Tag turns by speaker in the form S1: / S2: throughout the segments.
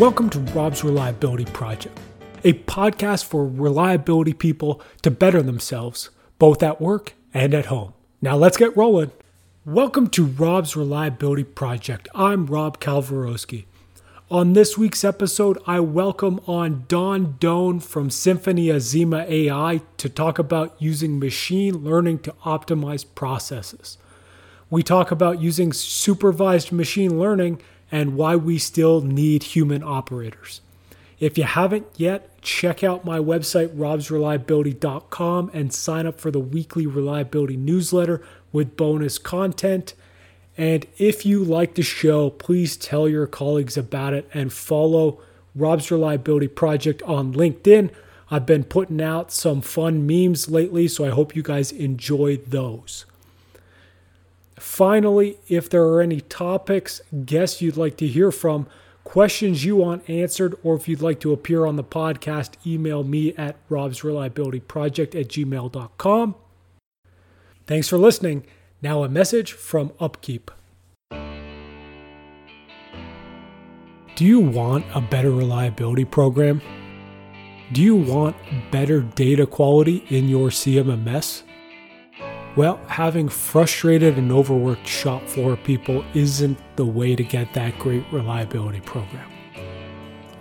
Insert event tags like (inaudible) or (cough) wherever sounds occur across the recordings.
S1: Welcome to Rob's Reliability Project, a podcast for reliability people to better themselves, both at work and at home. Now let's get rolling. Welcome to Rob's Reliability Project. I'm Rob Kalinowski. On this week's episode, I welcome on Don Doan from Symphony Azima AI to talk about using machine learning to optimize processes. We talk about using supervised machine learning and why we still need human operators. If you haven't yet, check out my website, robsreliability.com, and sign up for the weekly reliability newsletter with bonus content. And if you like the show, please tell your colleagues about it and follow Rob's Reliability Project on LinkedIn. I've been putting out some fun memes lately, so I hope you guys enjoy those. Finally, if there are any topics, guests you'd like to hear from, questions you want answered, or if you'd like to appear on the podcast, email me at robsreliabilityproject at gmail.com. Thanks for listening. Now, a message from Upkeep. Do you want a better reliability program? Do you want better data quality in your CMMS? Well, having frustrated and overworked shop floor people isn't the way to get that great reliability program.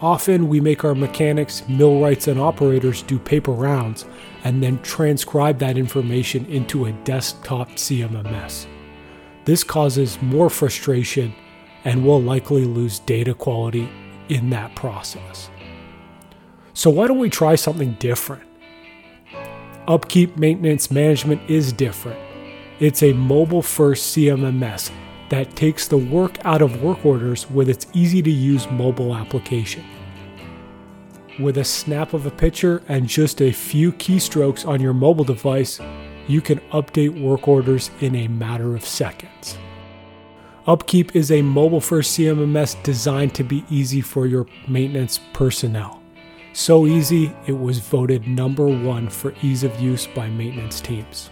S1: Often we make our mechanics, millwrights, and operators do paper rounds and then transcribe that information into a desktop CMMS. This causes more frustration and will likely lose data quality in that process. So, why don't we try something different? Upkeep maintenance management is different. It's a mobile first CMMS that takes the work out of work orders with its easy to use mobile application. With a snap of a picture and just a few keystrokes on your mobile device, you can update work orders in a matter of seconds. Upkeep is a mobile first CMMS designed to be easy for your maintenance personnel. So easy, it was voted number one for ease of use by maintenance teams.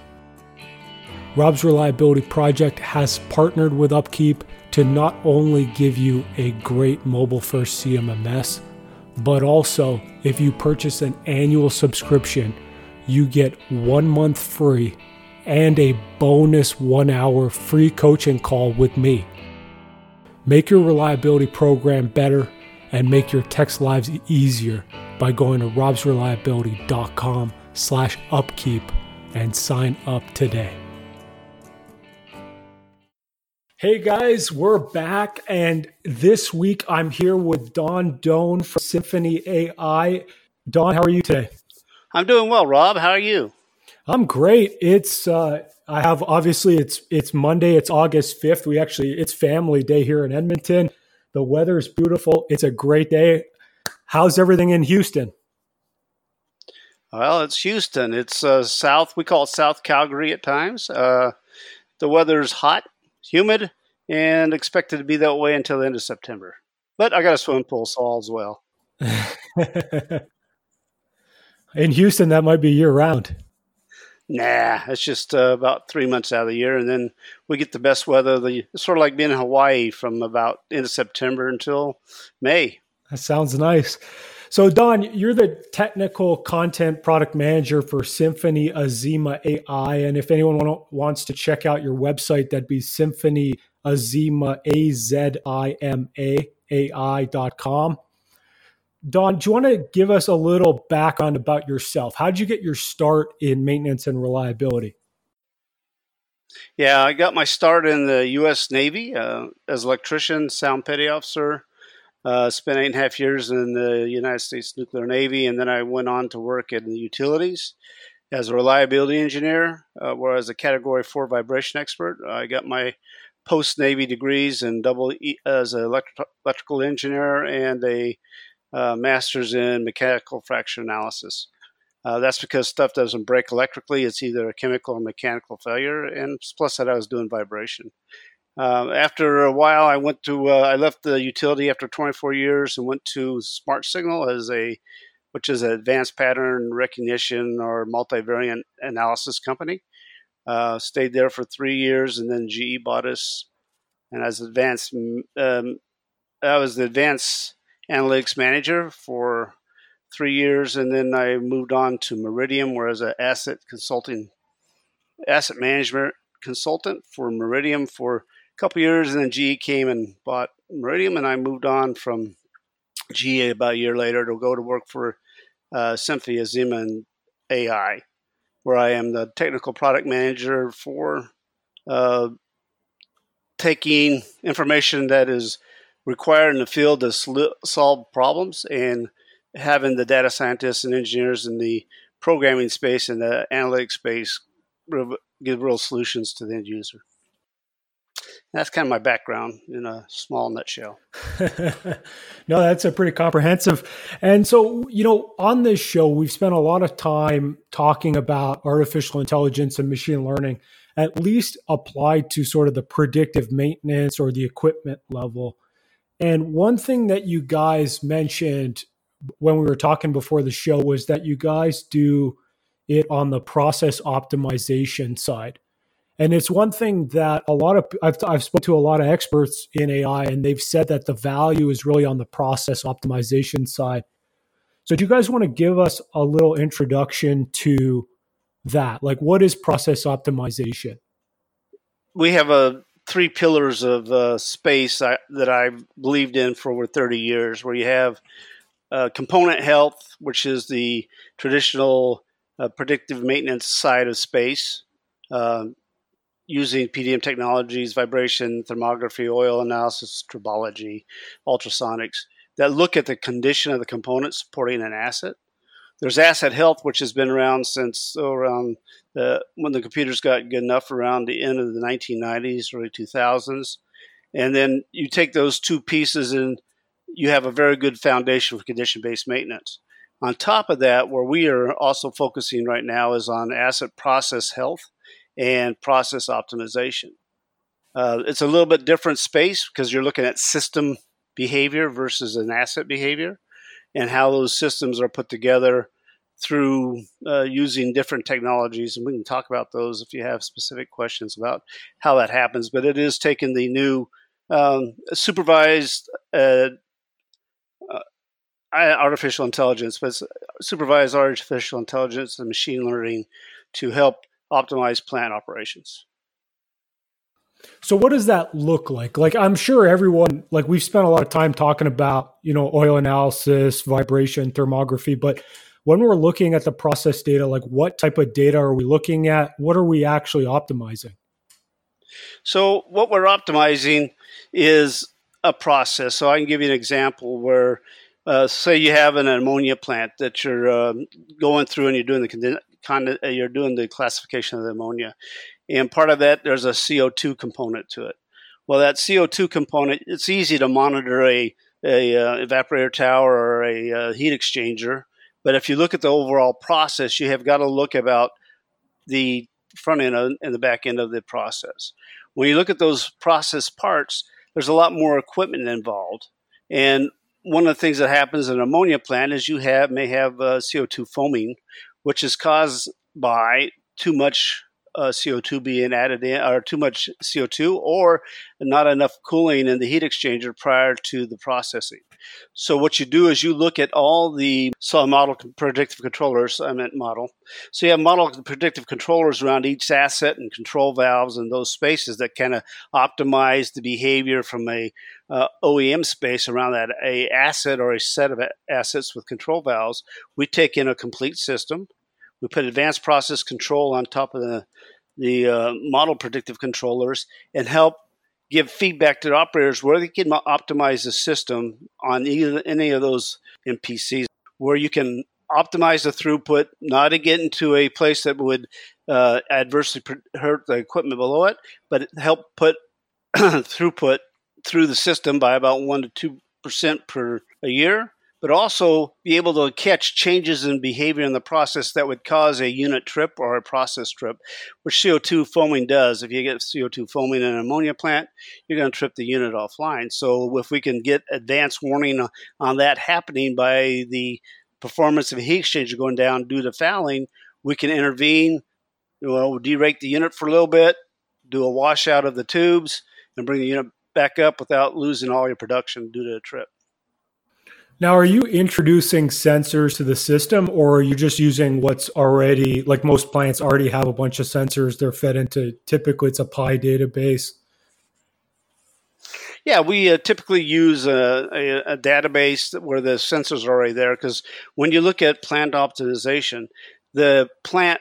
S1: Rob's Reliability Project has partnered with Upkeep to not only give you a great mobile first CMMS, but also if you purchase an annual subscription, you get one month free and a bonus one hour free coaching call with me. Make your reliability program better and make your tech's lives easier by going to robsreliability.com slash upkeep and sign up today. Hey guys, we're back, and this week I'm here with Don Doan from Symphony AI. Don, how are you today?
S2: I'm doing well, Rob. How are you?
S1: I'm great. It's uh, I have obviously it's it's Monday. It's August fifth. We actually it's Family Day here in Edmonton. The weather is beautiful. It's a great day. How's everything in Houston?
S2: Well, it's Houston. It's uh, south. We call it South Calgary at times. Uh, the weather's hot, humid, and expected to be that way until the end of September. But I got a swimming pool, so all as well. (laughs)
S1: in Houston, that might be year round.
S2: Nah, it's just uh, about three months out of the year, and then we get the best weather. The it's sort of like being in Hawaii from about end of September until May.
S1: That sounds nice. So, Don, you're the technical content product manager for Symphony Azima AI. And if anyone wants to check out your website, that'd be Symphony Azima, A Z I M A AI.com. Don, do you want to give us a little background about yourself? How did you get your start in maintenance and reliability?
S2: Yeah, I got my start in the U.S. Navy uh, as electrician, sound petty officer, uh, spent eight and a half years in the United States Nuclear Navy, and then I went on to work in the utilities as a reliability engineer, uh, where I was a Category Four vibration expert. I got my post Navy degrees in double e- as an electri- electrical engineer and a uh, master's in mechanical fracture analysis. Uh, that's because stuff doesn't break electrically; it's either a chemical or mechanical failure. And plus that, I was doing vibration. Uh, after a while, I went to uh, I left the utility after 24 years and went to Smart Signal as a which is an advanced pattern recognition or multivariate analysis company. Uh, stayed there for three years, and then GE bought us. And as advanced, um, I was the advanced analytics manager for three years, and then I moved on to Meridium, where I was an asset consulting, asset management consultant for Meridium for couple years, and then GE came and bought Meridium, and I moved on from GE about a year later to go to work for uh, Symphony Azima AI, where I am the technical product manager for uh, taking information that is required in the field to sl- solve problems and having the data scientists and engineers in the programming space and the analytics space give real solutions to the end user. That's kind of my background in a small nutshell. (laughs)
S1: no, that's a pretty comprehensive. And so, you know, on this show, we've spent a lot of time talking about artificial intelligence and machine learning, at least applied to sort of the predictive maintenance or the equipment level. And one thing that you guys mentioned when we were talking before the show was that you guys do it on the process optimization side. And it's one thing that a lot of I've, I've spoken to a lot of experts in AI, and they've said that the value is really on the process optimization side. So, do you guys want to give us a little introduction to that? Like, what is process optimization?
S2: We have a uh, three pillars of uh, space I, that I've believed in for over 30 years, where you have uh, component health, which is the traditional uh, predictive maintenance side of space, uh, using PDM technologies, vibration, thermography, oil analysis, tribology, ultrasonics that look at the condition of the component supporting an asset. There's asset health, which has been around since oh, around the, when the computers got good enough around the end of the 1990s, early 2000s. And then you take those two pieces and you have a very good foundation for condition based maintenance. On top of that, where we are also focusing right now is on asset process health and process optimization. Uh, it's a little bit different space because you're looking at system behavior versus an asset behavior and how those systems are put together through uh, using different technologies. And we can talk about those if you have specific questions about how that happens. But it is taking the new um, supervised uh, artificial intelligence, but supervised artificial intelligence and machine learning to help optimize plant operations.
S1: So what does that look like? Like I'm sure everyone like we've spent a lot of time talking about, you know, oil analysis, vibration, thermography, but when we're looking at the process data, like what type of data are we looking at? What are we actually optimizing?
S2: So what we're optimizing is a process. So I can give you an example where uh, say you have an ammonia plant that you're uh, going through and you're doing the of uh, you're doing the classification of the ammonia, and part of that there's a CO2 component to it. Well, that CO2 component it's easy to monitor a a uh, evaporator tower or a uh, heat exchanger, but if you look at the overall process, you have got to look about the front end and the back end of the process. When you look at those process parts, there's a lot more equipment involved. And one of the things that happens in an ammonia plant is you have may have uh, CO2 foaming, which is caused by too much uh, CO2 being added in, or too much CO2, or not enough cooling in the heat exchanger prior to the processing. So what you do is you look at all the so model predictive controllers. I meant model. So you have model predictive controllers around each asset and control valves and those spaces that kind of optimize the behavior from a uh, OEM space around that a asset or a set of assets with control valves. We take in a complete system we put advanced process control on top of the the uh, model predictive controllers and help give feedback to the operators where they can optimize the system on either, any of those MPCs, where you can optimize the throughput, not to get into a place that would uh, adversely hurt the equipment below it, but help put (clears throat) throughput through the system by about one to two percent per a year but also be able to catch changes in behavior in the process that would cause a unit trip or a process trip, which CO2 foaming does. If you get CO2 foaming in an ammonia plant, you're going to trip the unit offline. So if we can get advance warning on that happening by the performance of a heat exchanger going down due to fouling, we can intervene, know, derate the unit for a little bit, do a washout of the tubes, and bring the unit back up without losing all your production due to a trip.
S1: Now, are you introducing sensors to the system or are you just using what's already, like most plants already have a bunch of sensors they're fed into? Typically, it's a PI database.
S2: Yeah, we uh, typically use a, a, a, database where the sensors are already there because when you look at plant optimization, the plant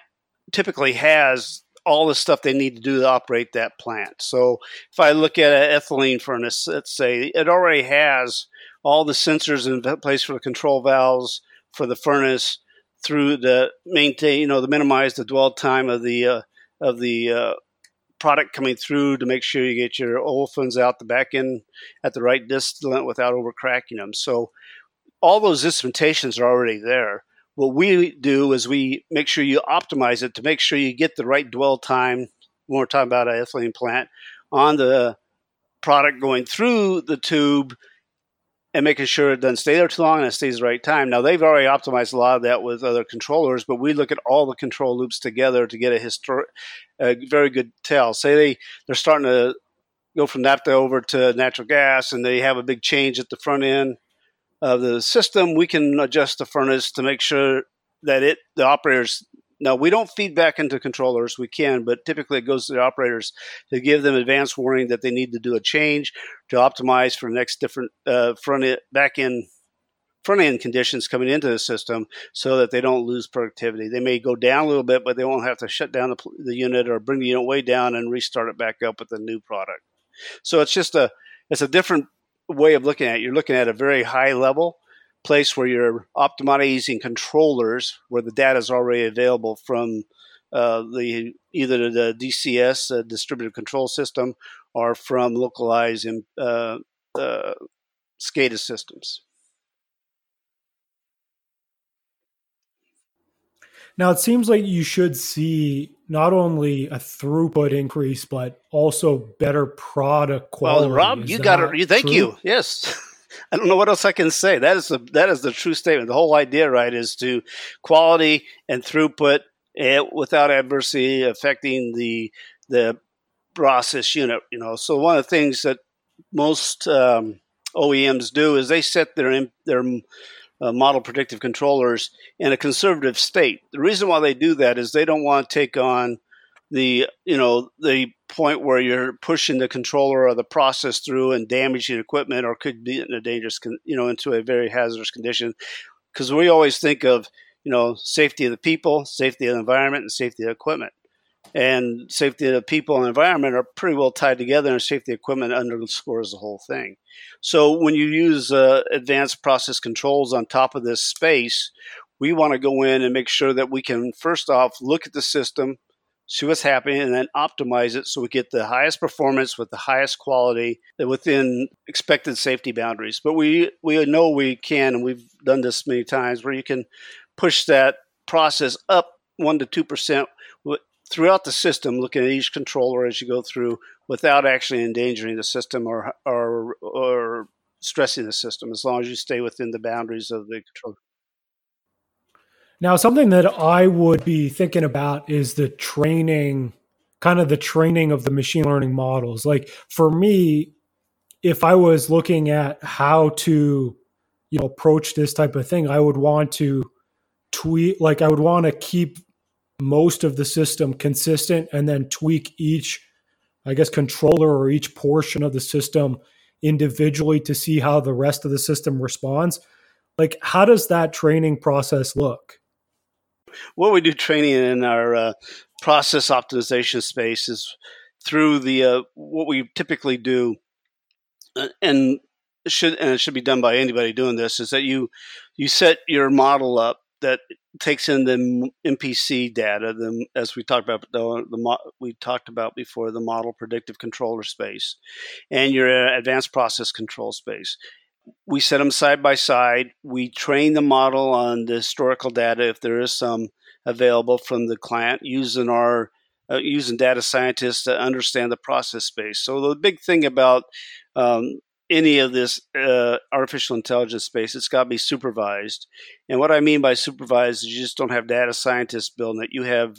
S2: typically has all the stuff they need to do to operate that plant. So if I look at an ethylene furnace, let's say it already has all the sensors in place for the control valves for the furnace through the maintain, you know, the minimize the dwell time of the uh, of the uh, product coming through to make sure you get your olefins out the back end at the right distillate without overcracking them. So all those instrumentations are already there. What we do is we make sure you optimize it to make sure you get the right dwell time. When we're talking about an ethylene plant on the product going through the tube and making sure it doesn't stay there too long and it stays the right time. Now they've already optimized a lot of that with other controllers, but we look at all the control loops together to get a historic, a very good tell. Say they they're starting to go from naphtha over to natural gas, and they have a big change at the front end of the system. We can adjust the furnace to make sure that it the operators now, we don't feed back into controllers. We can, but typically it goes to the operators to give them advance warning that they need to do a change to optimize for next different uh, front end, back end front end conditions coming into the system so that they don't lose productivity. They may go down a little bit, but they won't have to shut down the, the unit or bring the unit way down and restart it back up with a new product. So it's just a it's a different way of looking at it. You're looking at a very high level place where you're optimizing controllers where the data is already available from uh, the either the DCS uh, distributed control system or from localized uh, uh, SCADA systems.
S1: Now it seems like you should see not only a throughput increase but also better product quality.
S2: Well, Rob,
S1: is
S2: you got it. Thank true? you. Yes. I don't know what else I can say. That is the that is the true statement. The whole idea, right, is to quality and throughput eh, without adversity affecting the the process unit. You know, so one of the things that most um, OEMs do is they set their their uh, model predictive controllers in a conservative state. The reason why they do that is they don't want to take on the you know the point where you're pushing the controller or the process through and damaging equipment or could be in a dangerous con- you know into a very hazardous condition. Because we always think of you know safety of the people safety of the environment and safety of equipment. And safety of the people and environment are pretty well tied together and safety equipment underscores the whole thing. So when you use uh, advanced process controls on top of this space we want to go in and make sure that we can first off look at the system see what's happening, and then optimize it so we get the highest performance with the highest quality within expected safety boundaries. But we we know we can, and we've done this many times, where you can push that process up one to two percent throughout the system, looking at each controller as you go through, without actually endangering the system or or or stressing the system, as long as you stay within the boundaries of the control.
S1: Now, something that I would be thinking about is the training, kind of the training of the machine learning models. Like for me, if I was looking at how to, you know, approach this type of thing, I would want to tweak, like I would want to keep most of the system consistent and then tweak each, I guess, controller or each portion of the system individually to see how the rest of the system responds. Like, how does that training process look?
S2: What we do training in our uh, process optimization space is through the uh, what we typically do, uh, and should and it should be done by anybody doing this is that you you set your model up that takes in the MPC data, the, as we talked about the, the we talked about before, the model predictive controller space, and your uh, advanced process control space we set them side by side. We train the model on the historical data if there is some available from the client using our uh, using data scientists to understand the process space. So the big thing about um, any of this uh, artificial intelligence space, it's got to be supervised. And what I mean by supervised is you just don't have data scientists building it. You have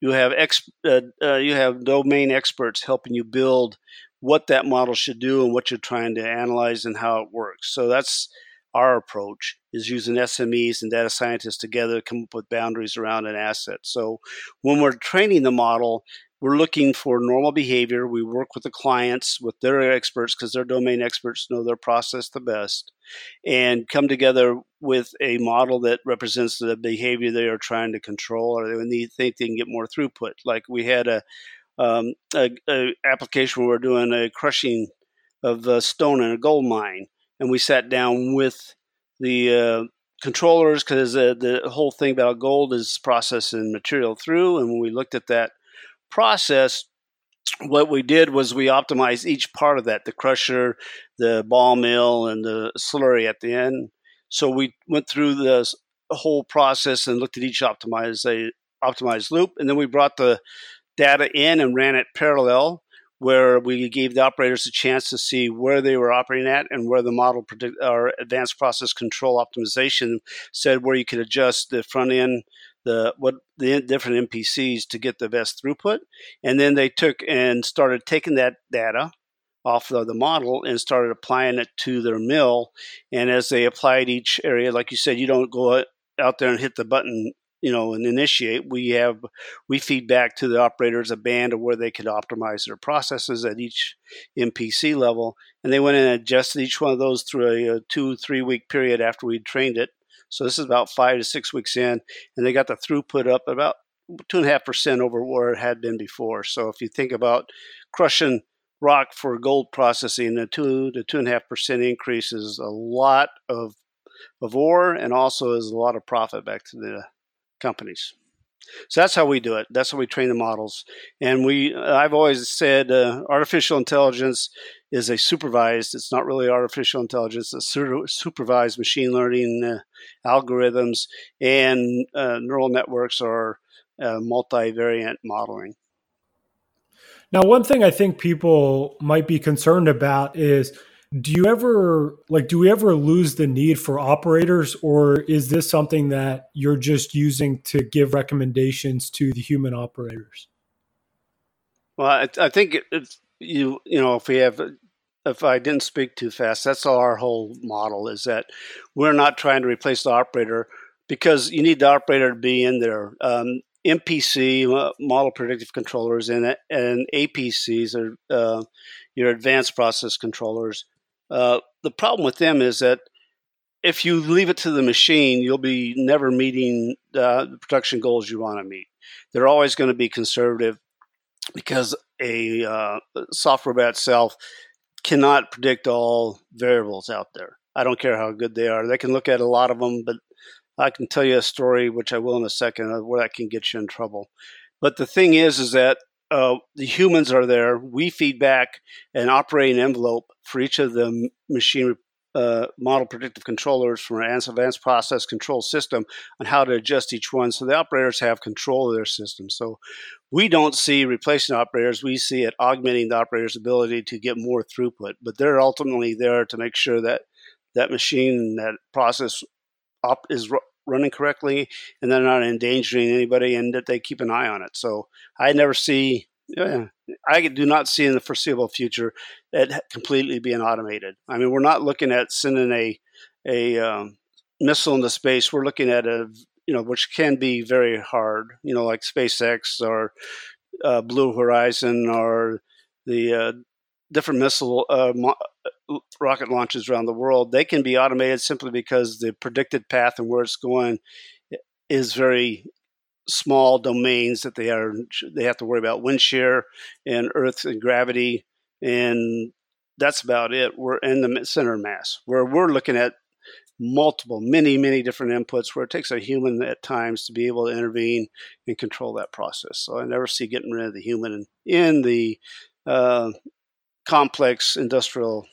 S2: you have ex, uh, uh you have domain experts helping you build what that model should do and what you're trying to analyze and how it works. So that's our approach is using SMEs and data scientists together to come up with boundaries around an asset. So when we're training the model, we're looking for normal behavior. We work with the clients, with their experts, because their domain experts know their process the best, and come together with a model that represents the behavior they are trying to control, or they think they can get more throughput. Like we had a, um, a, a application where we're doing a crushing of uh, stone in a gold mine, and we sat down with the uh, controllers because uh, the whole thing about gold is processing material through, and when we looked at that process, what we did was we optimized each part of that the crusher, the ball mill, and the slurry at the end. So we went through the whole process and looked at each optimized, optimized loop. And then we brought the data in and ran it parallel where we gave the operators a chance to see where they were operating at and where the model predict our advanced process control optimization said where you could adjust the front end the what the different MPCs to get the best throughput, and then they took and started taking that data off of the model and started applying it to their mill. And as they applied each area, like you said, you don't go out there and hit the button, you know, and initiate. We have we feed back to the operators a band of where they could optimize their processes at each MPC level, and they went and adjusted each one of those through a, a two three week period after we trained it so this is about five to six weeks in, and they got the throughput up about two and a half percent over where it had been before. So if you think about crushing rock for gold processing, a two to two and a half percent increase is a lot of of ore, and also is a lot of profit back to the companies. So that's how we do it. That's how we train the models. And we, I've always said, uh, artificial intelligence is a supervised. It's not really artificial intelligence. It's supervised machine learning uh, algorithms, and uh, neural networks are uh, multivariate modeling.
S1: Now, one thing I think people might be concerned about is do you ever like do we ever lose the need for operators or is this something that you're just using to give recommendations to the human operators?
S2: Well i, I think it's you you know if we have if i didn't speak too fast that's our whole model is that we're not trying to replace the operator because you need the operator to be in there. Um, MPC uh, model predictive controllers and and APCs are uh, your advanced process controllers uh, the problem with them is that if you leave it to the machine, you'll be never meeting the production goals you want to meet. They're always going to be conservative because a uh, software by itself cannot predict all variables out there. I don't care how good they are. They can look at a lot of them, but I can tell you a story, which I will in a second, where that can get you in trouble. But the thing is, is that uh, the humans are there. We feed back an operating envelope for each of the machine uh, model predictive controllers from our advanced process control system on how to adjust each one so the operators have control of their system. So we don't see replacing operators, we see it augmenting the operator's ability to get more throughput, but they're ultimately there to make sure that that machine, that process op- is running correctly and they're not endangering anybody and that they keep an eye on it. So I never see, yeah, I do not see in the foreseeable future it completely being automated. I mean, we're not looking at sending a, a um, missile into space. We're looking at a, you know, which can be very hard, you know, like SpaceX or uh, Blue Horizon or the uh, different missile uh, rocket launches around the world, they can be automated simply because the predicted path and where it's going is very small domains that they are they have to worry about wind shear and earth and gravity and that's about it. We're in the center mass where we're looking at multiple many many different inputs where it takes a human at times to be able to intervene and control that process. So i never see getting rid of the human in the uh, complex industrial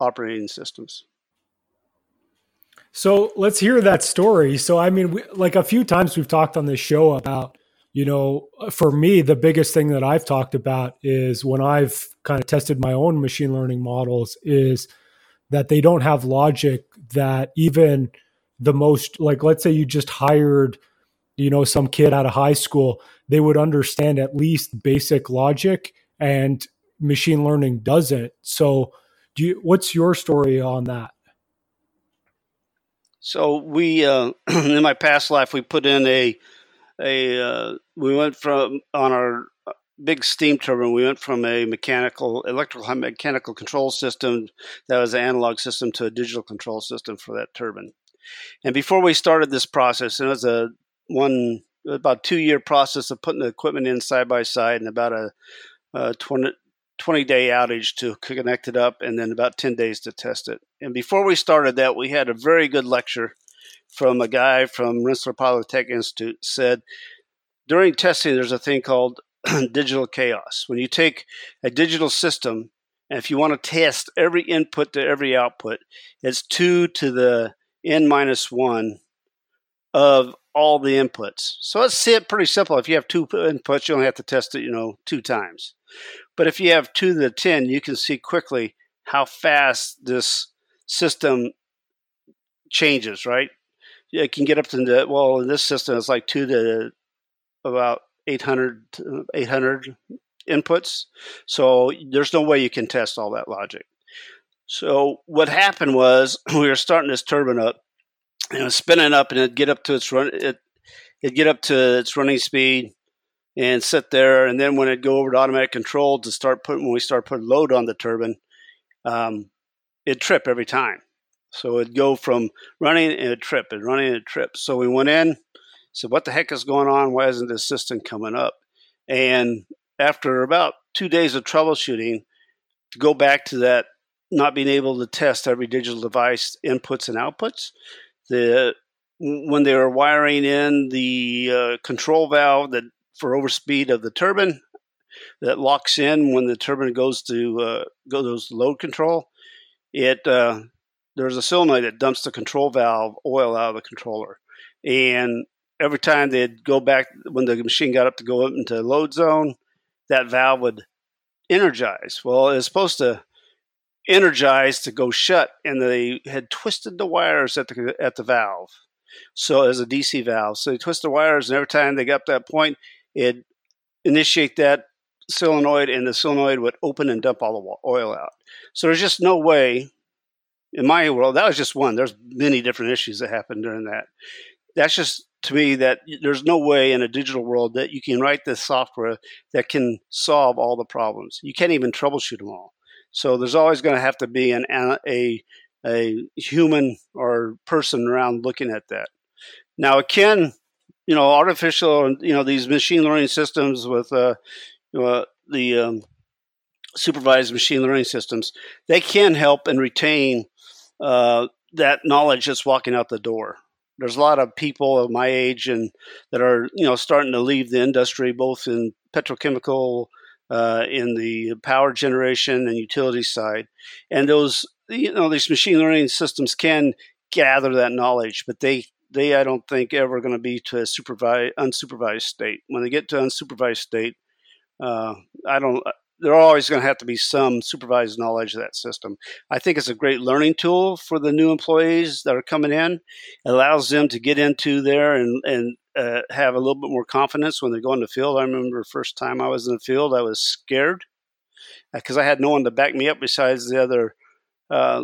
S2: operating systems.
S1: So let's hear that story. So, I mean, we, like a few times we've talked on this show about, you know, for me, the biggest thing that I've talked about is when I've kind of tested my own machine learning models is that they don't have logic that even the most, like, let's say you just hired, you know, some kid out of high school, they would understand at least basic logic and machine learning doesn't. So, do you, what's your story on that?
S2: So we, uh, (clears throat) in my past life, we put in a a uh, we went from on our big steam turbine. We went from a mechanical, electrical, mechanical control system that was an analog system to a digital control system for that turbine. And before we started this process, it was a one about two year process of putting the equipment in side by side and about a, a 20, 20 day outage to connect it up and then about 10 days to test it. And before we started that, we had a very good lecture from a guy from Rensselaer Polytech Institute said during testing, there's a thing called (clears throat) digital chaos. When you take a digital system, and if you want to test every input to every output, it's two to the n minus one of all the inputs. So let's see it pretty simple. If you have two inputs, you only have to test it, you know, two times. But if you have two to the 10, you can see quickly how fast this system changes, right? It can get up to the, well, in this system, it's like two to about 800, 800 inputs. So there's no way you can test all that logic. So what happened was (clears throat) we were starting this turbine up, and it was spinning up, and it'd get up to its run, it, it'd get up to its running speed, and sit there, and then when it go over to automatic control to start putting when we start putting load on the turbine, um, it'd trip every time. So it'd go from running and a trip and running and a trip. So we went in, said, "What the heck is going on? Why isn't this system coming up?" And after about two days of troubleshooting, to go back to that not being able to test every digital device inputs and outputs, the when they were wiring in the uh, control valve that for overspeed of the turbine that locks in when the turbine goes to uh, goes to load control, it uh, there's a solenoid that dumps the control valve oil out of the controller, and every time they'd go back when the machine got up to go up into load zone, that valve would energize. Well, it's supposed to energize to go shut, and they had twisted the wires at the at the valve. So as a DC valve, so they twist the wires, and every time they got up that point, it initiate that solenoid, and the solenoid would open and dump all the oil out. So there's just no way. In my world, that was just one. There's many different issues that happened during that. That's just to me that there's no way in a digital world that you can write this software that can solve all the problems. You can't even troubleshoot them all. So there's always going to have to be an a a human or person around looking at that. Now it can, you know, artificial, you know, these machine learning systems with uh, you know, the um, supervised machine learning systems, they can help and retain uh, that knowledge that's walking out the door there's a lot of people of my age and that are you know starting to leave the industry, both in petrochemical, uh, in the power generation and utility side, and those you know these machine learning systems can gather that knowledge, but they they I don't think ever going to be to a supervised unsupervised state. When they get to unsupervised state, uh, I don't there always going to have to be some supervised knowledge of that system. I think it's a great learning tool for the new employees that are coming in. It allows them to get into there and, and uh, have a little bit more confidence when they go in the field. I remember the first time I was in the field, I was scared because uh, I had no one to back me up besides the other uh,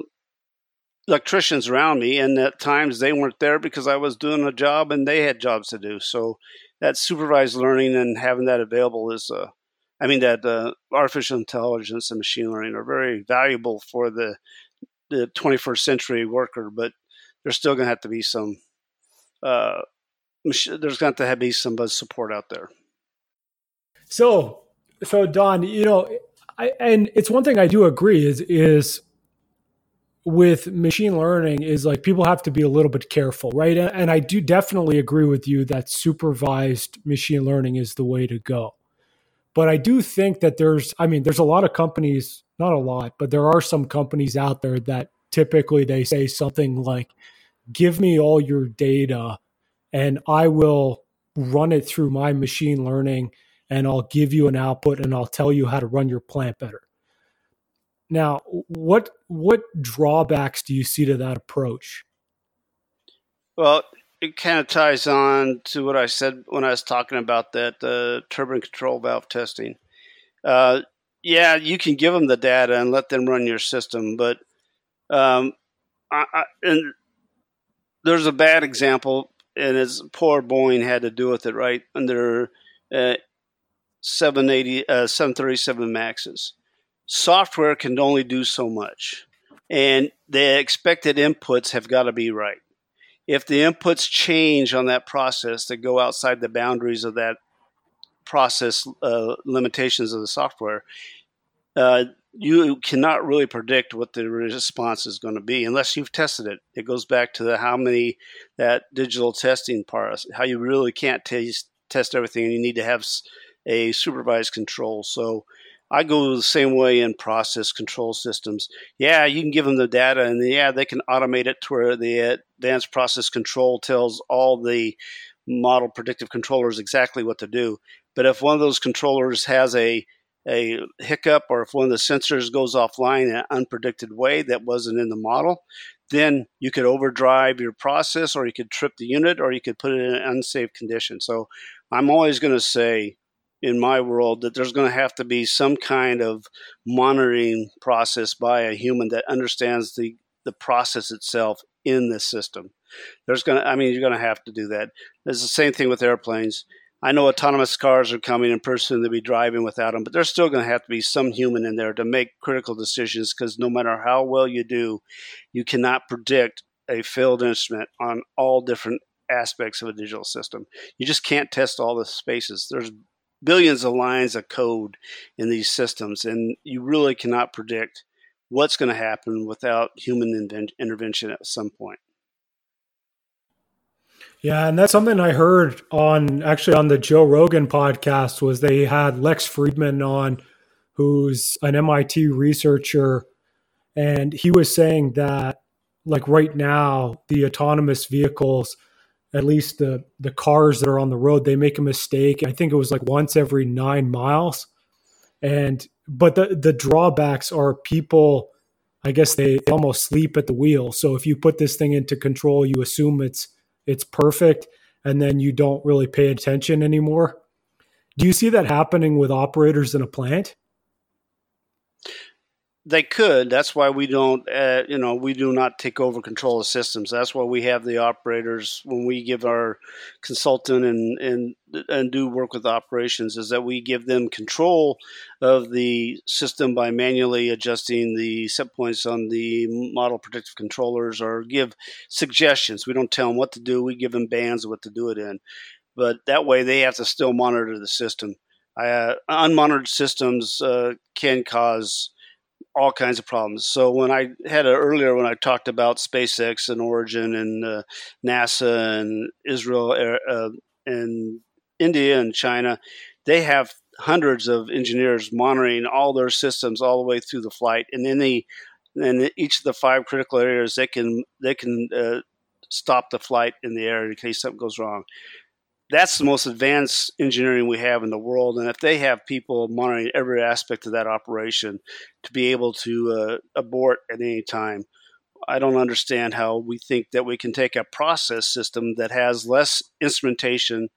S2: electricians around me. And at times they weren't there because I was doing a job and they had jobs to do. So that supervised learning and having that available is a I mean that uh, artificial intelligence and machine learning are very valuable for the the 21st century worker, but there's still going to have to be some uh, there's going to have to be some support out there.
S1: So, so Don, you know, I, and it's one thing I do agree is is with machine learning is like people have to be a little bit careful, right? And I do definitely agree with you that supervised machine learning is the way to go. But I do think that there's, I mean, there's a lot of companies, not a lot, but there are some companies out there that typically they say something like, give me all your data and I will run it through my machine learning and I'll give you an output and I'll tell you how to run your plant better. Now, what what drawbacks do you see to that approach?
S2: Well, it kind of ties on to what I said when I was talking about that uh, turbine control valve testing. Uh, yeah, you can give them the data and let them run your system, but um, I, I, and there's a bad example, and it's poor Boeing had to do with it right under uh, 780, uh, 737 Maxes. Software can only do so much, and the expected inputs have got to be right. If the inputs change on that process that go outside the boundaries of that process uh, limitations of the software, uh, you cannot really predict what the response is going to be unless you've tested it. It goes back to the how many that digital testing part, how you really can't test test everything, and you need to have a supervised control. So I go the same way in process control systems. Yeah, you can give them the data, and yeah, they can automate it to where the advanced process control tells all the model predictive controllers exactly what to do. But if one of those controllers has a a hiccup or if one of the sensors goes offline in an unpredicted way that wasn't in the model, then you could overdrive your process or you could trip the unit or you could put it in an unsafe condition. So I'm always going to say in my world that there's going to have to be some kind of monitoring process by a human that understands the, the process itself in the system. There's going to, I mean, you're going to have to do that. It's the same thing with airplanes. I know autonomous cars are coming in person to be driving without them, but there's still going to have to be some human in there to make critical decisions because no matter how well you do, you cannot predict a failed instrument on all different aspects of a digital system. You just can't test all the spaces. There's billions of lines of code in these systems, and you really cannot predict what's going to happen without human intervention at some point.
S1: Yeah, and that's something I heard on actually on the Joe Rogan podcast was they had Lex Fridman on who's an MIT researcher and he was saying that like right now the autonomous vehicles at least the the cars that are on the road they make a mistake. I think it was like once every 9 miles. And but the the drawbacks are people i guess they almost sleep at the wheel. So if you put this thing into control you assume it's it's perfect and then you don't really pay attention anymore. Do you see that happening with operators in a plant
S2: they could. That's why we don't, uh, you know, we do not take over control of systems. That's why we have the operators when we give our consultant and and and do work with operations. Is that we give them control of the system by manually adjusting the set points on the model predictive controllers, or give suggestions. We don't tell them what to do. We give them bands of what to do it in, but that way they have to still monitor the system. Uh, unmonitored systems uh, can cause all kinds of problems. So when I had a, earlier when I talked about SpaceX and Origin and uh, NASA and Israel uh, and India and China, they have hundreds of engineers monitoring all their systems all the way through the flight, and in the in each of the five critical areas, they can they can uh, stop the flight in the air in case something goes wrong that's the most advanced engineering we have in the world. And if they have people monitoring every aspect of that operation to be able to uh, abort at any time, I don't understand how we think that we can take a process system that has less instrumentation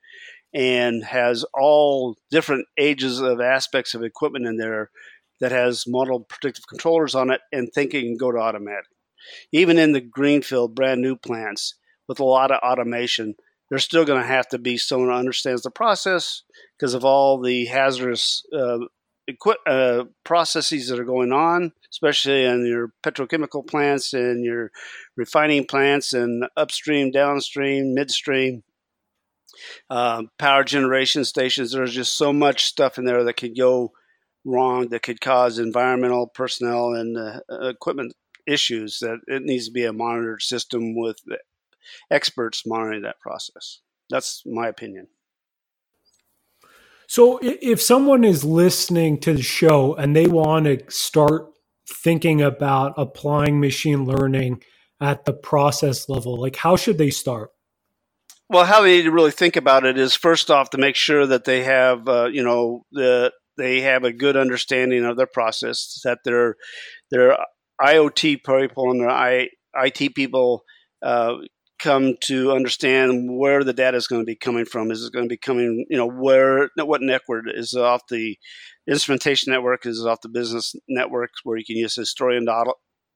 S2: and has all different ages of aspects of equipment in there that has model predictive controllers on it and thinking can go to automatic. Even in the greenfield, brand new plants with a lot of automation, there's still going to have to be someone who understands the process because of all the hazardous uh, equi- uh, processes that are going on, especially in your petrochemical plants and your refining plants and upstream, downstream, midstream. Uh, power generation stations. There's just so much stuff in there that could go wrong, that could cause environmental, personnel, and uh, equipment issues. That it needs to be a monitored system with experts monitoring that process. That's my opinion.
S1: So, if someone is listening to the show and they want to start thinking about applying machine learning at the process level, like how should they start?
S2: Well, how they need to really think about it is first off to make sure that they have, uh, you know, the they have a good understanding of their process, that their their IoT people and their I, IT people uh, come to understand where the data is going to be coming from. Is it going to be coming, you know, where, what network is off the instrumentation network? Is off the business network where you can use historian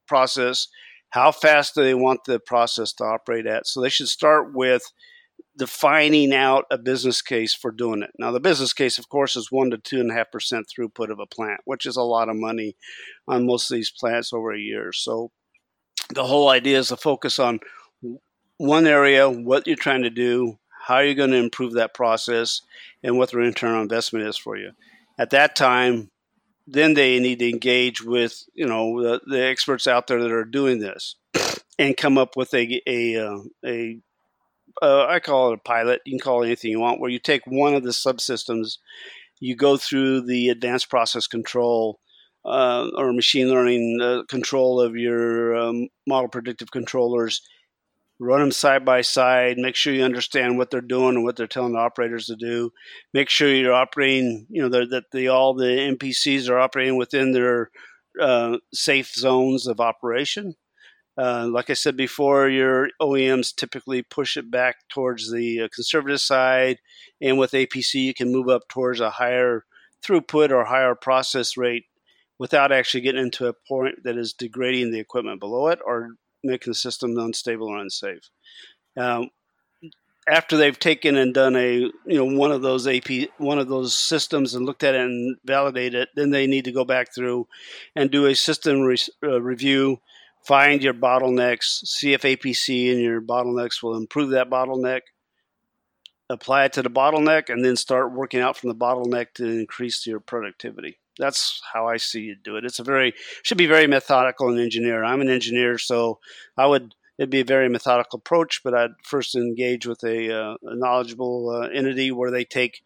S2: process? How fast do they want the process to operate at? So they should start with defining out a business case for doing it. Now, the business case, of course, is one to two and a half percent throughput of a plant, which is a lot of money on most of these plants over a year. So, the whole idea is to focus on one area, what you're trying to do, how you're going to improve that process, and what the return on investment is for you. At that time, then they need to engage with you know the, the experts out there that are doing this (clears throat) and come up with a a, uh, a uh, I call it a pilot. You can call it anything you want, where you take one of the subsystems, you go through the advanced process control uh, or machine learning uh, control of your um, model predictive controllers, run them side by side, make sure you understand what they're doing and what they're telling the operators to do. Make sure you're operating, you know, that the all the MPCs are operating within their uh, safe zones of operation. Uh, like I said before, your OEMs typically push it back towards the uh, conservative side, and with APC, you can move up towards a higher throughput or higher process rate without actually getting into a point that is degrading the equipment below it or making the system unstable or unsafe. Um, after they've taken and done a you know one of those AP one of those systems and looked at it and validated it, then they need to go back through and do a system re- uh, review, find your bottlenecks, see if APC and your bottlenecks will improve that bottleneck, apply it to the bottleneck, and then start working out from the bottleneck to increase your productivity that's how I see you do it. It's a very should be very methodical and engineer. I'm an engineer, so I would it'd be a very methodical approach. But I'd first engage with a, uh, a knowledgeable uh, entity where they take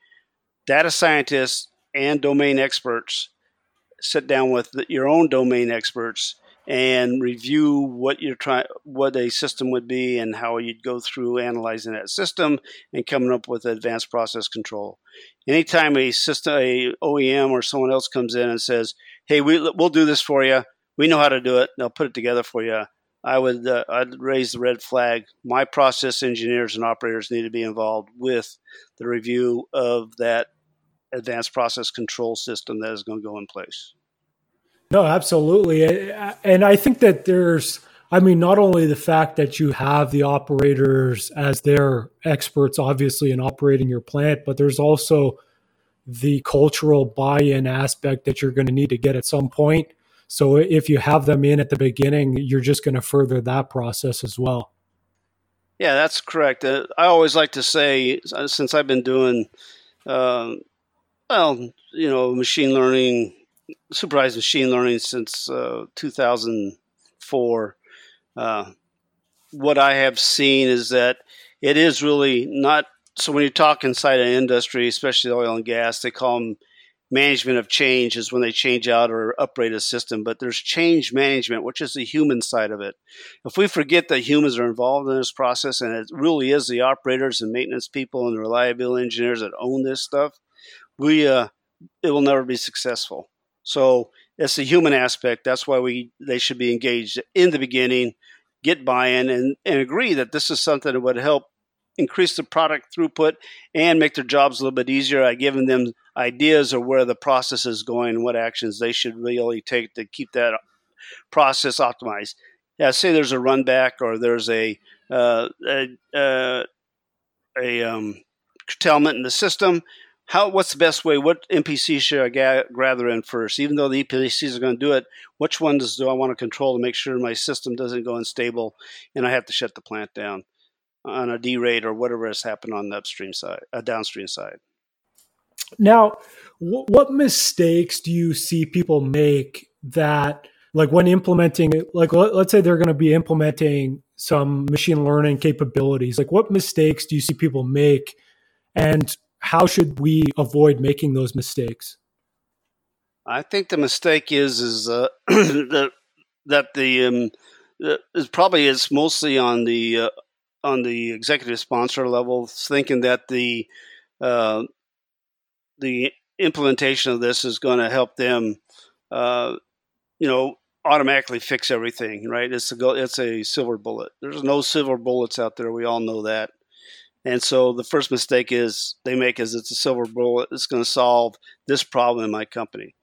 S2: data scientists and domain experts, sit down with the, your own domain experts, and review what you're trying, what a system would be, and how you'd go through analyzing that system and coming up with advanced process control. Anytime a system, a OEM or someone else comes in and says, "Hey, we, we'll do this for you. We know how to do it. They'll put it together for you." I would uh, I'd raise the red flag. My process engineers and operators need to be involved with the review of that advanced process control system that is going to go in place.
S1: No, absolutely. And I think that there's, I mean, not only the fact that you have the operators as their experts, obviously, in operating your plant, but there's also the cultural buy in aspect that you're going to need to get at some point. So if you have them in at the beginning, you're just going to further that process as well.
S2: Yeah, that's correct. Uh, I always like to say, uh, since I've been doing, uh, well, you know, machine learning supervised machine learning since uh, 2004. Uh, what I have seen is that it is really not. So when you talk inside an industry, especially oil and gas, they call them management of change is when they change out or upgrade a system. But there's change management, which is the human side of it. If we forget that humans are involved in this process, and it really is the operators and maintenance people and the reliability engineers that own this stuff, we uh, it will never be successful. So it's the human aspect. That's why we they should be engaged in the beginning, get buy-in, and, and agree that this is something that would help increase the product throughput and make their jobs a little bit easier. I given them ideas of where the process is going and what actions they should really take to keep that process optimized. Yeah, say there's a run back or there's a uh, a, uh, a um, curtailment in the system how what's the best way? What MPC should I ga- gather in first? Even though the EPCs are going to do it, which ones do I want to control to make sure my system doesn't go unstable and I have to shut the plant down on a derate or whatever has happened on the upstream side, a uh, downstream side.
S1: Now, what mistakes do you see people make that, like when implementing, like let, let's say they're going to be implementing some machine learning capabilities, like what mistakes do you see people make? And how should we avoid making those mistakes?
S2: I think the mistake is is uh, (clears throat) that that the um, is probably is mostly on the uh, on the executive sponsor level, thinking that the uh, the implementation of this is going to help them, uh, you know, automatically fix everything. Right? It's a it's a silver bullet. There's no silver bullets out there. We all know that. And so the first mistake is they make is it's a silver bullet. It's going to solve this problem in my company.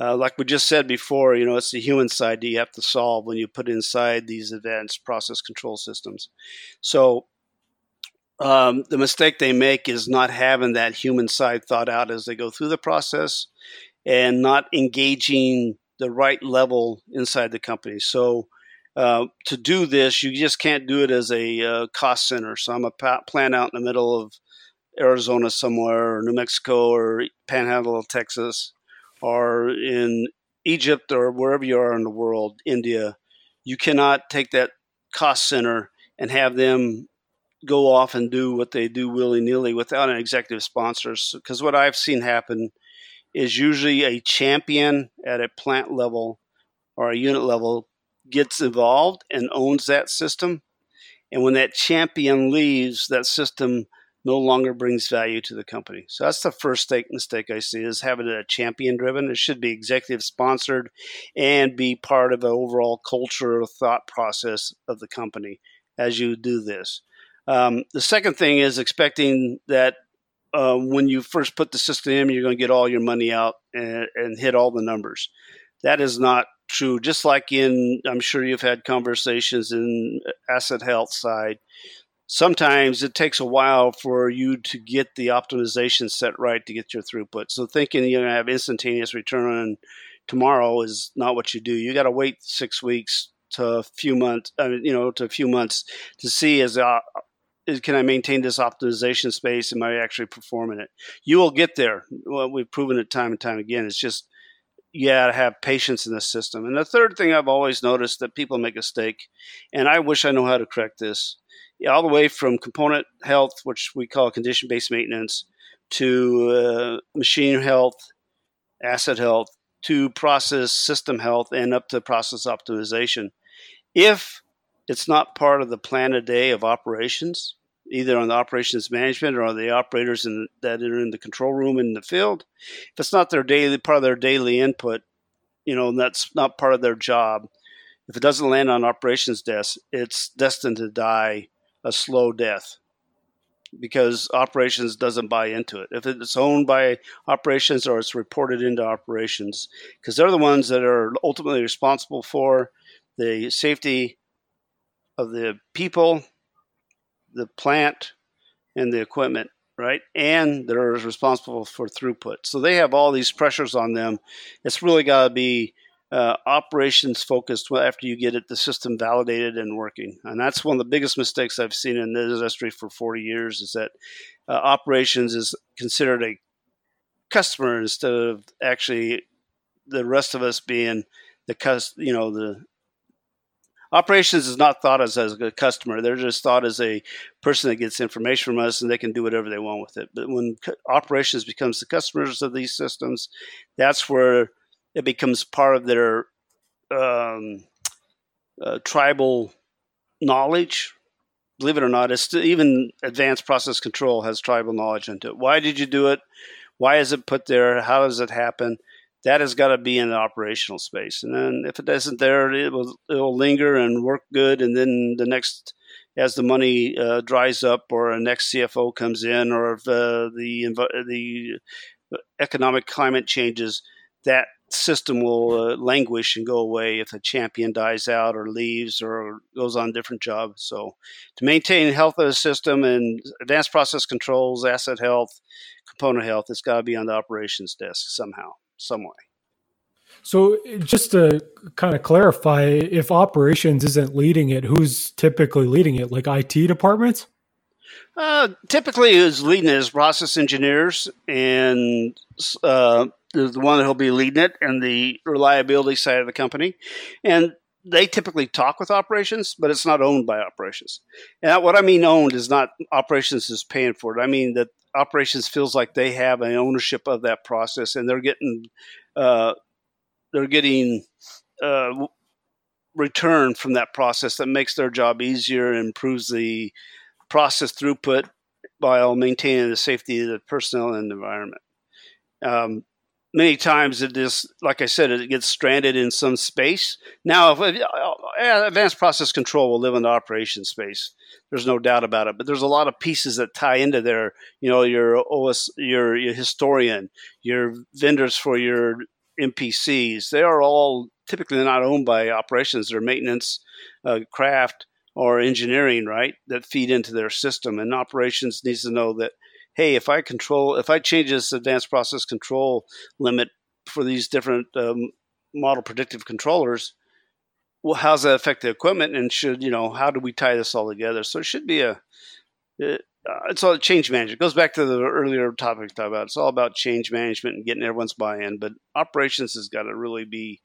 S2: Uh, like we just said before, you know, it's the human side that you have to solve when you put inside these advanced process control systems. So um, the mistake they make is not having that human side thought out as they go through the process and not engaging the right level inside the company. So uh, to do this, you just can't do it as a uh, cost center. So I'm a plant out in the middle of Arizona somewhere, or New Mexico, or Panhandle of Texas, or in Egypt, or wherever you are in the world, India. You cannot take that cost center and have them go off and do what they do willy nilly without an executive sponsor. Because what I've seen happen is usually a champion at a plant level or a unit level gets involved and owns that system. And when that champion leaves, that system no longer brings value to the company. So that's the first mistake I see is having a champion driven. It should be executive sponsored and be part of the overall culture or thought process of the company as you do this. Um, the second thing is expecting that uh, when you first put the system in, you're going to get all your money out and, and hit all the numbers. That is not true. Just like in, I'm sure you've had conversations in asset health side. Sometimes it takes a while for you to get the optimization set right to get your throughput. So thinking you're going to have instantaneous return tomorrow is not what you do. You got to wait six weeks to a few months, uh, you know, to a few months to see as uh, can I maintain this optimization space? Am I actually performing it? You will get there. Well, we've proven it time and time again. It's just you to have patience in the system. And the third thing I've always noticed that people make a mistake, and I wish I know how to correct this, all the way from component health, which we call condition based maintenance, to uh, machine health, asset health, to process system health, and up to process optimization. If it's not part of the plan a day of operations, either on the operations management or the operators in, that are in the control room in the field. If it's not their daily part of their daily input, you know, that's not part of their job. If it doesn't land on operations desk, it's destined to die a slow death because operations doesn't buy into it. If it's owned by operations or it's reported into operations, because they're the ones that are ultimately responsible for the safety of the people the plant and the equipment, right? And they're responsible for throughput. So they have all these pressures on them. It's really got to be uh, operations focused after you get it the system validated and working. And that's one of the biggest mistakes I've seen in the industry for 40 years is that uh, operations is considered a customer instead of actually the rest of us being the cus- you know the operations is not thought as, as a customer. They're just thought as a person that gets information from us and they can do whatever they want with it. But when operations becomes the customers of these systems, that's where it becomes part of their um, uh, tribal knowledge. Believe it or not, it's even advanced process control has tribal knowledge into it. Why did you do it? Why is it put there? How does it happen? That has got to be in the operational space. And then if it isn't there, it will it will linger and work good. And then the next, as the money uh, dries up, or a next CFO comes in, or if uh, the the economic climate changes, that system will uh, languish and go away if a champion dies out or leaves or goes on a different job. So, to maintain health of the system and advanced process controls, asset health, component health, it's got to be on the operations desk somehow some way.
S1: So, just to kind of clarify, if operations isn't leading it, who's typically leading it? Like IT departments?
S2: Uh, typically, who's leading it is process engineers, and uh, the one that will be leading it, and the reliability side of the company. And they typically talk with operations, but it's not owned by operations. And what I mean owned is not operations is paying for it. I mean that operations feels like they have an ownership of that process, and they're getting uh, they're getting uh, return from that process that makes their job easier and improves the process throughput while maintaining the safety of the personnel and environment. Um, many times it is like i said it gets stranded in some space now if, uh, advanced process control will live in the operation space there's no doubt about it but there's a lot of pieces that tie into there you know your os your, your historian your vendors for your MPCs. They are all typically not owned by operations; they're maintenance, uh, craft, or engineering, right? That feed into their system, and operations needs to know that. Hey, if I control, if I change this advanced process control limit for these different um, model predictive controllers, well, how's that affect the equipment? And should you know how do we tie this all together? So it should be a it, uh, it's all change management. It goes back to the earlier topic talked about. It's all about change management and getting everyone's buy-in. But operations has got to really be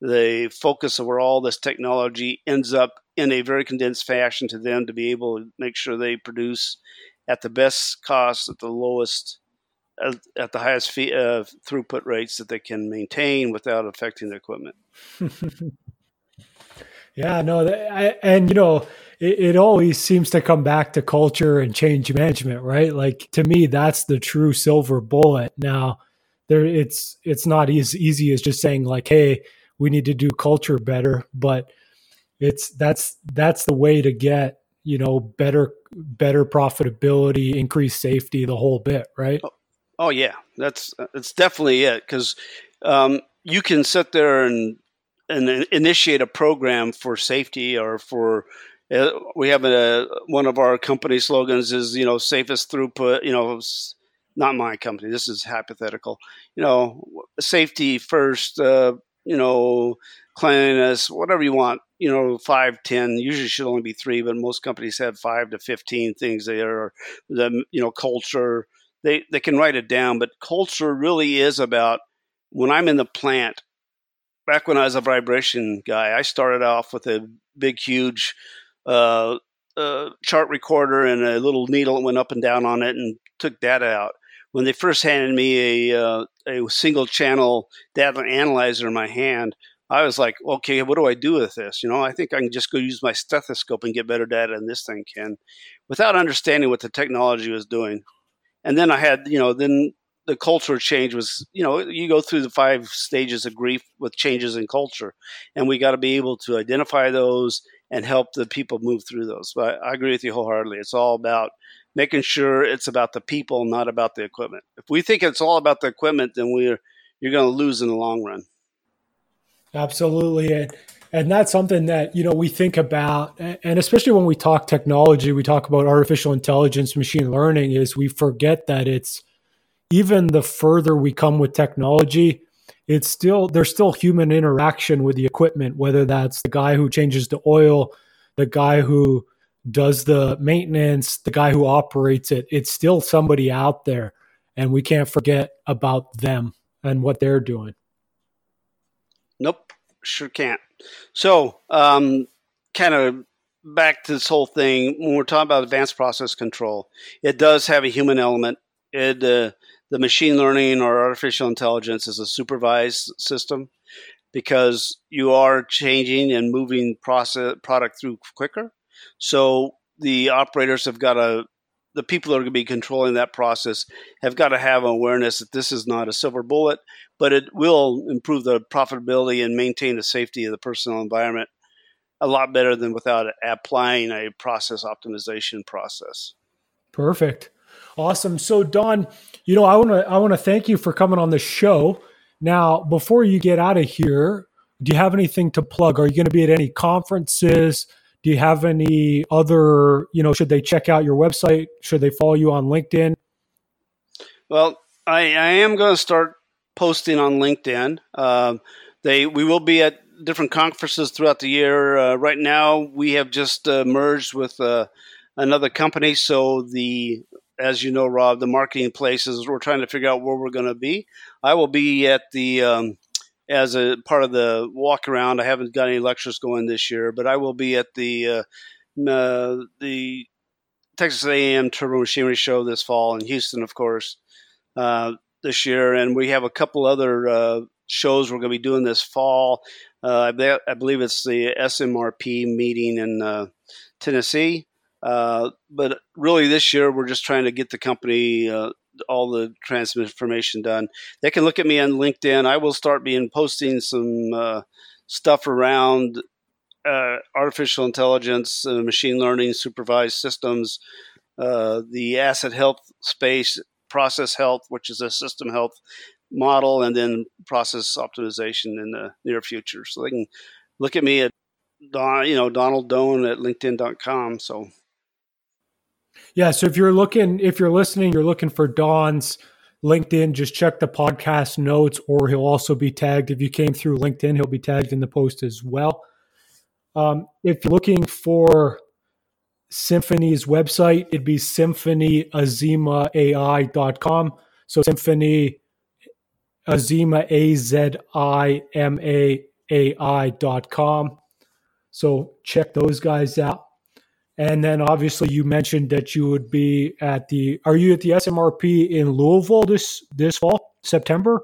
S2: the focus of where all this technology ends up in a very condensed fashion to them to be able to make sure they produce at the best cost at the lowest at, the highest fee, uh, throughput rates that they can maintain without affecting the equipment. (laughs)
S1: yeah, no, I, and you know it, it always seems to come back to culture and change management, right? Like to me, that's the true silver bullet. Now, there it's it's not as easy as just saying like, hey, we need to do culture better, but it's that's that's the way to get you know better better profitability, increased safety, the whole bit, right?
S2: Oh, oh yeah, that's that's definitely it because um, you can sit there and and initiate a program for safety or for uh, we have a one of our company slogans is you know safest throughput. You know, not my company. This is hypothetical. You know, safety first. Uh, you know, cleanliness, whatever you want. You know, five, ten. Usually should only be three, but most companies have five to fifteen things there. The you know culture. They they can write it down, but culture really is about when I'm in the plant. Back when I was a vibration guy, I started off with a big, huge uh, uh, chart recorder and a little needle that went up and down on it and took data out. When they first handed me a, uh, a single channel data analyzer in my hand, I was like, okay, what do I do with this? You know, I think I can just go use my stethoscope and get better data than this thing can without understanding what the technology was doing. And then I had, you know, then the culture change was, you know, you go through the five stages of grief with changes in culture. And we got to be able to identify those and help the people move through those. But I agree with you wholeheartedly. It's all about making sure it's about the people, not about the equipment. If we think it's all about the equipment, then we're you're going to lose in the long run.
S1: Absolutely, and and that's something that you know we think about, and especially when we talk technology, we talk about artificial intelligence, machine learning. Is we forget that it's even the further we come with technology, it's still there's still human interaction with the equipment whether that's the guy who changes the oil the guy who does the maintenance the guy who operates it it's still somebody out there and we can't forget about them and what they're doing.
S2: Nope sure can't. So um, kind of back to this whole thing when we're talking about advanced process control it does have a human element. It uh, the machine learning or artificial intelligence is a supervised system because you are changing and moving process product through quicker. So the operators have got to the people that are going to be controlling that process have got to have awareness that this is not a silver bullet, but it will improve the profitability and maintain the safety of the personal environment a lot better than without applying a process optimization process.
S1: Perfect. Awesome. So Don, you know, I want to I want to thank you for coming on the show. Now, before you get out of here, do you have anything to plug? Are you going to be at any conferences? Do you have any other, you know, should they check out your website? Should they follow you on LinkedIn?
S2: Well, I, I am going to start posting on LinkedIn. Um, they we will be at different conferences throughout the year. Uh, right now, we have just uh, merged with uh, another company, so the as you know, Rob, the marketing places, we're trying to figure out where we're going to be. I will be at the, um, as a part of the walk around. I haven't got any lectures going this year, but I will be at the, uh, uh, the Texas A&M Turbo Machinery Show this fall in Houston, of course, uh, this year. And we have a couple other uh, shows we're going to be doing this fall. Uh, I, I, believe it's the SMRP meeting in uh, Tennessee. But really, this year we're just trying to get the company all the transformation done. They can look at me on LinkedIn. I will start being posting some uh, stuff around uh, artificial intelligence, machine learning, supervised systems, uh, the asset health space, process health, which is a system health model and then process optimization in the near future. So they can look at me at you know, Donald Doan at LinkedIn.com. So
S1: yeah, so if you're looking, if you're listening, you're looking for Don's LinkedIn, just check the podcast notes, or he'll also be tagged. If you came through LinkedIn, he'll be tagged in the post as well. Um, if you're looking for Symphony's website, it'd be symphonyazimaai.com. So Symphony Azima, A Z I M A A I dot com. So check those guys out. And then obviously you mentioned that you would be at the are you at the SMRP in Louisville this this fall, September?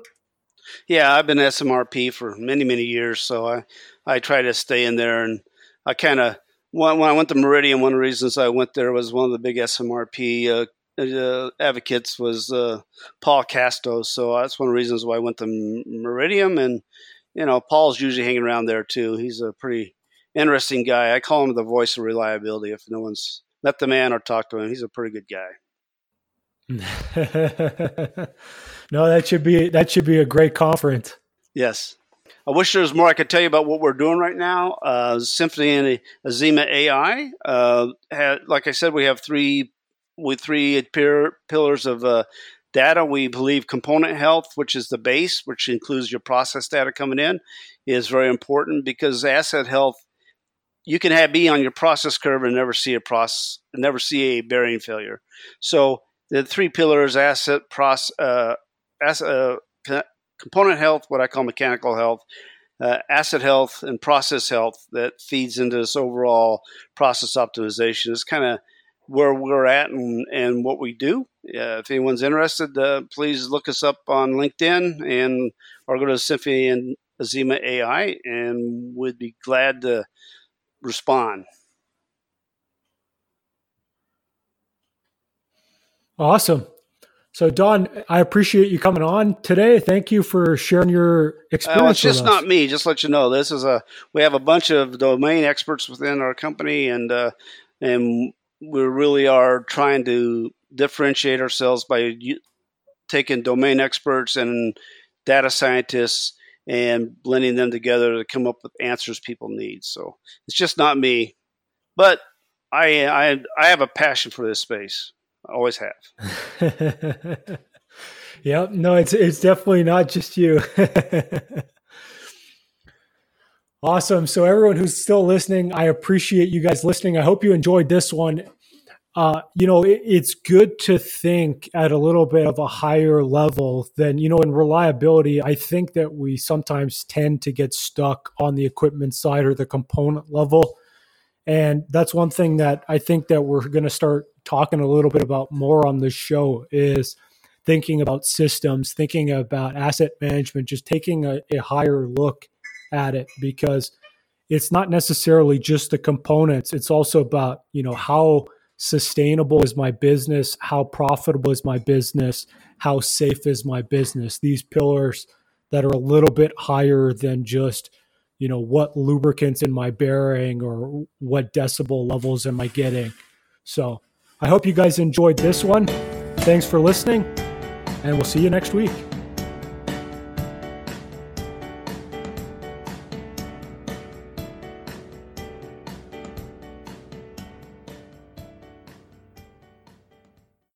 S2: Yeah, I've been SMRP for many, many years, so I, I try to stay in there and I kind of when, I went to Meridium, one of the reasons I went there was one of the big SMRP uh, uh, advocates was uh, Paul Casto. So that's one of the reasons why I went to Meridium. And, you know, Paul's usually hanging around there too. He's a pretty interesting guy. I call him the voice of reliability. If no one's met the man or talked to him, he's a pretty good guy. (laughs)
S1: no, that should be that should be a great conference.
S2: Yes. I wish there was more I could tell you about what we're doing right now. Uh, Symphony and Azima AI. Uh, had, like I said, we have three with three pillars of uh, data. We believe component health, which is the base, which includes your process data coming in, is very important because asset health. You can have be on your process curve and never see a process, never see a bearing failure. So the three pillars: asset, process, uh, asset, uh, component health, what I call mechanical health, uh, asset health, and process health that feeds into this overall process optimization. Is kind of where we're at and, and what we do. Uh, if anyone's interested, uh, please look us up on LinkedIn and or go to Symphony and Azima AI, and we'd be glad to respond.
S1: Awesome. So, Don, I appreciate you coming on today. Thank you for sharing your experience. Uh,
S2: it's just not me. Just let you know, this is a we have a bunch of domain experts within our company, and uh, and we really are trying to differentiate ourselves by taking domain experts and data scientists and blending them together to come up with answers people need. So it's just not me, but I I I have a passion for this space. I always
S1: have. (laughs) yeah, no, it's it's definitely not just you. (laughs) Awesome. So, everyone who's still listening, I appreciate you guys listening. I hope you enjoyed this one. Uh, you know, it, it's good to think at a little bit of a higher level than, you know, in reliability. I think that we sometimes tend to get stuck on the equipment side or the component level. And that's one thing that I think that we're going to start talking a little bit about more on this show is thinking about systems, thinking about asset management, just taking a, a higher look at it because it's not necessarily just the components it's also about you know how sustainable is my business how profitable is my business how safe is my business. These pillars that are a little bit higher than just you know what lubricants in my bearing or what decibel levels am i getting. So i hope you guys enjoyed this one. Thanks for listening and we'll see you next week